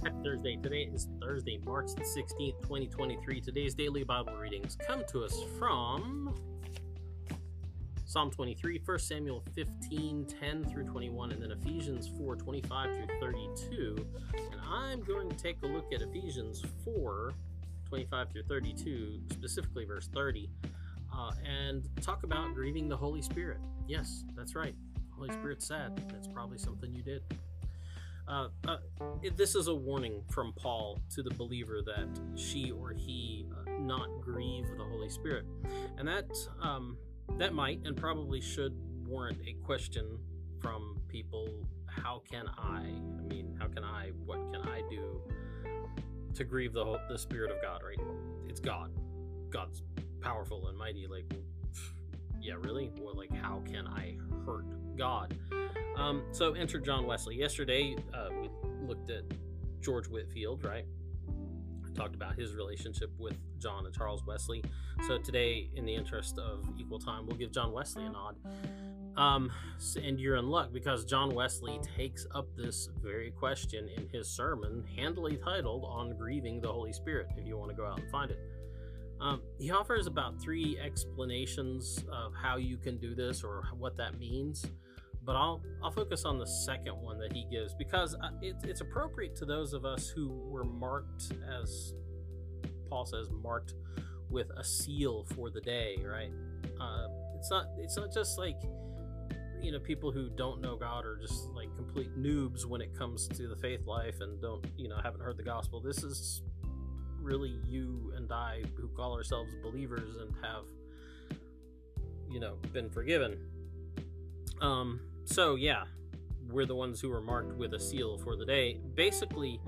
Thursday. Today is Thursday, March the 16th, 2023. Today's daily Bible readings come to us from Psalm 23, 1 Samuel 15, 10 through 21, and then Ephesians 4, 25 through 32. And I'm going to take a look at Ephesians 4, 25 through 32, specifically verse 30, uh, and talk about grieving the Holy Spirit. Yes, that's right. Holy Spirit's sad. That's probably something you did. Uh, uh, this is a warning from Paul to the believer that she or he uh, not grieve the Holy Spirit, and that um, that might and probably should warrant a question from people: How can I? I mean, how can I? What can I do to grieve the the Spirit of God? Right? It's God. God's powerful and mighty. Like, yeah, really? Well, like, how can I hurt God? Um, so enter John Wesley. Yesterday, uh, we looked at George Whitefield, right? Talked about his relationship with John and Charles Wesley. So today, in the interest of equal time, we'll give John Wesley a nod. Um, and you're in luck because John Wesley takes up this very question in his sermon, handily titled On Grieving the Holy Spirit, if you want to go out and find it. Um, he offers about three explanations of how you can do this or what that means but I'll I'll focus on the second one that he gives because uh, it's appropriate to those of us who were marked as Paul says marked with a seal for the day, right? Uh, it's not it's not just like you know people who don't know God are just like complete noobs when it comes to the faith life and don't you know haven't heard the gospel. This is really you and I who call ourselves believers and have you know been forgiven. Um, so yeah, we're the ones who were marked with a seal for the day. Basically,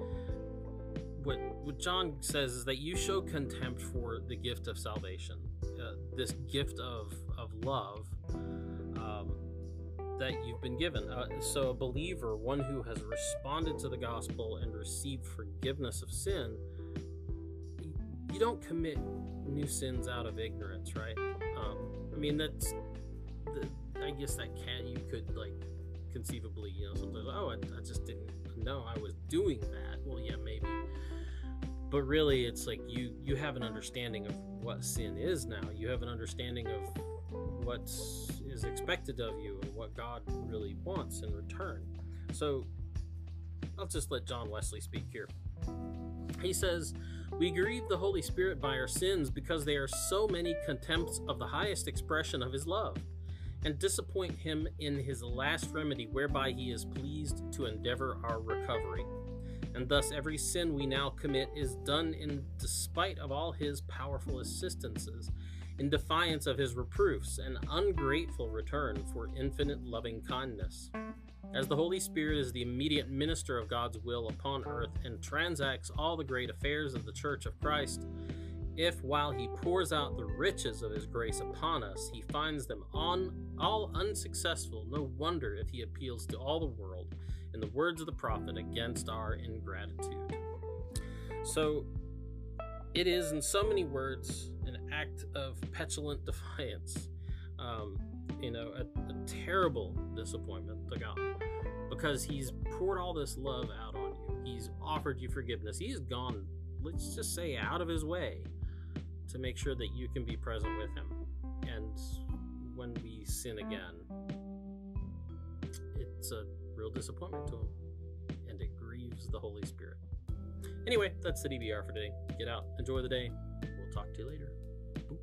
what what John says is that you show contempt for the gift of salvation, uh, this gift of of love um, that you've been given. Uh, so a believer, one who has responded to the gospel and received forgiveness of sin, you don't commit new sins out of ignorance, right? Um, I mean that's the, I guess that can you could like conceivably, you know, sometimes oh I, I just didn't know I was doing that. Well, yeah, maybe. But really, it's like you you have an understanding of what sin is now. You have an understanding of what is expected of you and what God really wants in return. So I'll just let John Wesley speak here. He says, We grieve the Holy Spirit by our sins because they are so many contempts of the highest expression of His love and disappoint him in his last remedy, whereby he is pleased to endeavor our recovery. And thus every sin we now commit is done in despite of all his powerful assistances, in defiance of his reproofs, an ungrateful return for infinite loving kindness. As the Holy Spirit is the immediate minister of God's will upon earth and transacts all the great affairs of the Church of Christ, if while he pours out the riches of his grace upon us, he finds them on all unsuccessful, no wonder if he appeals to all the world in the words of the prophet against our ingratitude. So it is, in so many words, an act of petulant defiance. Um, you know, a, a terrible disappointment to God because He's poured all this love out on you. He's offered you forgiveness. He's gone, let's just say, out of His way to make sure that you can be present with Him. And when we sin again, it's a real disappointment to Him, and it grieves the Holy Spirit. Anyway, that's the DBR for today. Get out, enjoy the day. We'll talk to you later. Boop.